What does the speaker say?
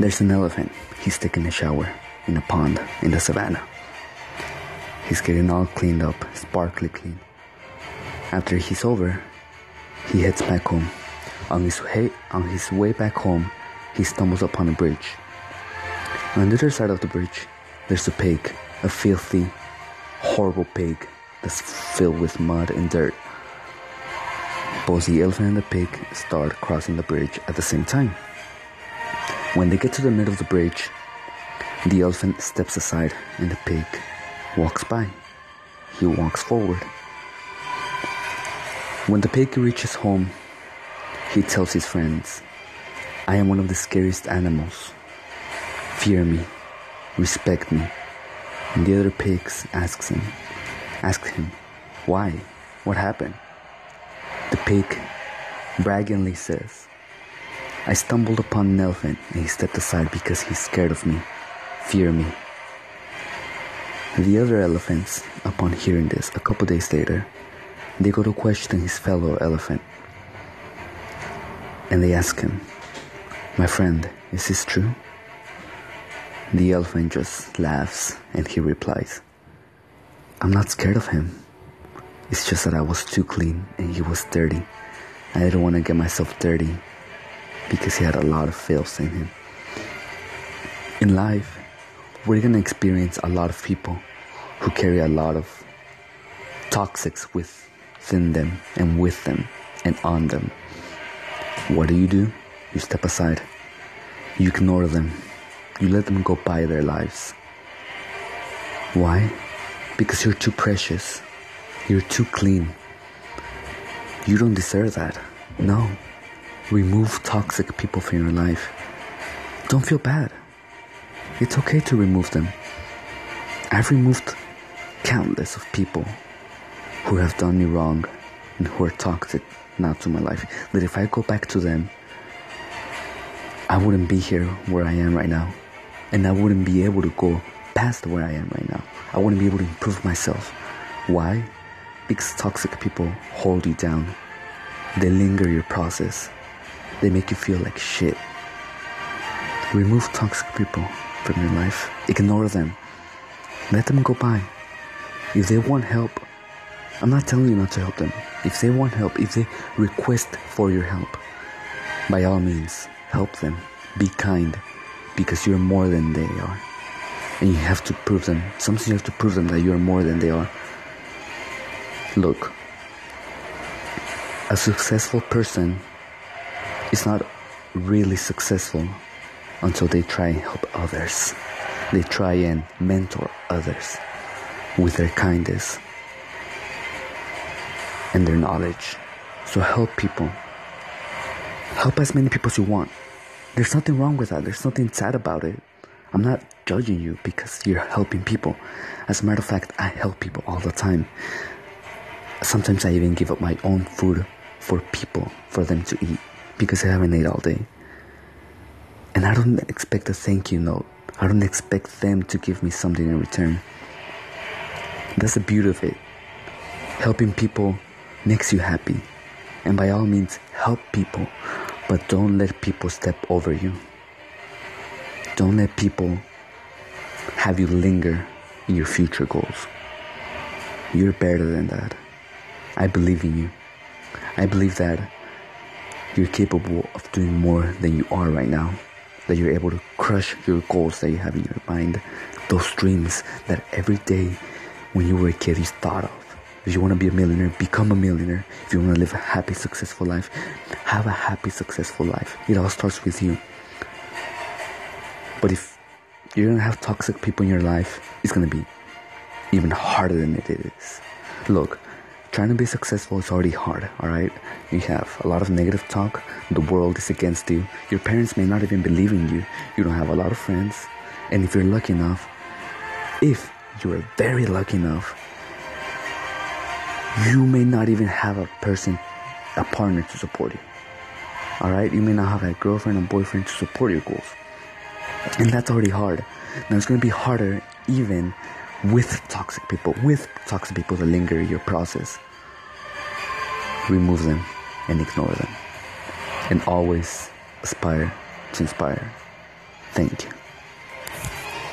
There's an elephant. He's taking a shower in a pond in the savannah. He's getting all cleaned up, sparkly clean. After he's over, he heads back home. On his way, on his way back home, he stumbles upon a bridge. On the other side of the bridge, there's a pig, a filthy, horrible pig that's filled with mud and dirt. Both the elephant and the pig start crossing the bridge at the same time. When they get to the middle of the bridge, the elephant steps aside and the pig walks by. He walks forward. When the pig reaches home, he tells his friends, I am one of the scariest animals. Fear me, respect me. And the other pigs asks him, ask him, why? What happened? The pig braggingly says, I stumbled upon an elephant and he stepped aside because he's scared of me. Fear me. The other elephants, upon hearing this a couple days later, they go to question his fellow elephant. And they ask him, My friend, is this true? The elephant just laughs and he replies, I'm not scared of him. It's just that I was too clean and he was dirty. I didn't want to get myself dirty because he had a lot of filth in him. In life, we're going to experience a lot of people who carry a lot of toxics within them and with them and on them. What do you do? You step aside. You ignore them. You let them go by their lives. Why? Because you're too precious. You're too clean. You don't deserve that. No. Remove toxic people from your life. Don't feel bad. It's okay to remove them. I've removed countless of people who have done me wrong and who are toxic now to my life. That if I go back to them, I wouldn't be here where I am right now. And I wouldn't be able to go past where I am right now. I wouldn't be able to improve myself. Why? Because toxic people hold you down. They linger your process. They make you feel like shit. Remove toxic people from your life. Ignore them. Let them go by. If they want help, I'm not telling you not to help them. If they want help, if they request for your help, by all means, help them. Be kind because you're more than they are. And you have to prove them. Sometimes you have to prove them that you're more than they are. Look, a successful person is not really successful until they try and help others. They try and mentor others with their kindness and their knowledge. So help people. Help as many people as you want. There's nothing wrong with that. There's nothing sad about it. I'm not judging you because you're helping people. As a matter of fact, I help people all the time. Sometimes I even give up my own food for people, for them to eat, because I haven't ate all day. And I don't expect a thank you note. I don't expect them to give me something in return. That's the beauty of it. Helping people makes you happy. And by all means, help people, but don't let people step over you. Don't let people have you linger in your future goals. You're better than that. I believe in you. I believe that you're capable of doing more than you are right now. That you're able to crush your goals that you have in your mind. Those dreams that every day when you were a kid you thought of. If you want to be a millionaire, become a millionaire. If you want to live a happy, successful life, have a happy, successful life. It all starts with you. But if you're going to have toxic people in your life, it's going to be even harder than it is. Look, trying to be successful is already hard, alright? You have a lot of negative talk, the world is against you, your parents may not even believe in you, you don't have a lot of friends, and if you're lucky enough, if you are very lucky enough, you may not even have a person, a partner to support you. Alright? You may not have a girlfriend or boyfriend to support your goals. And that's already hard. Now it's gonna be harder even with toxic people, with toxic people that linger your process. Remove them and ignore them. And always aspire to inspire. Thank you.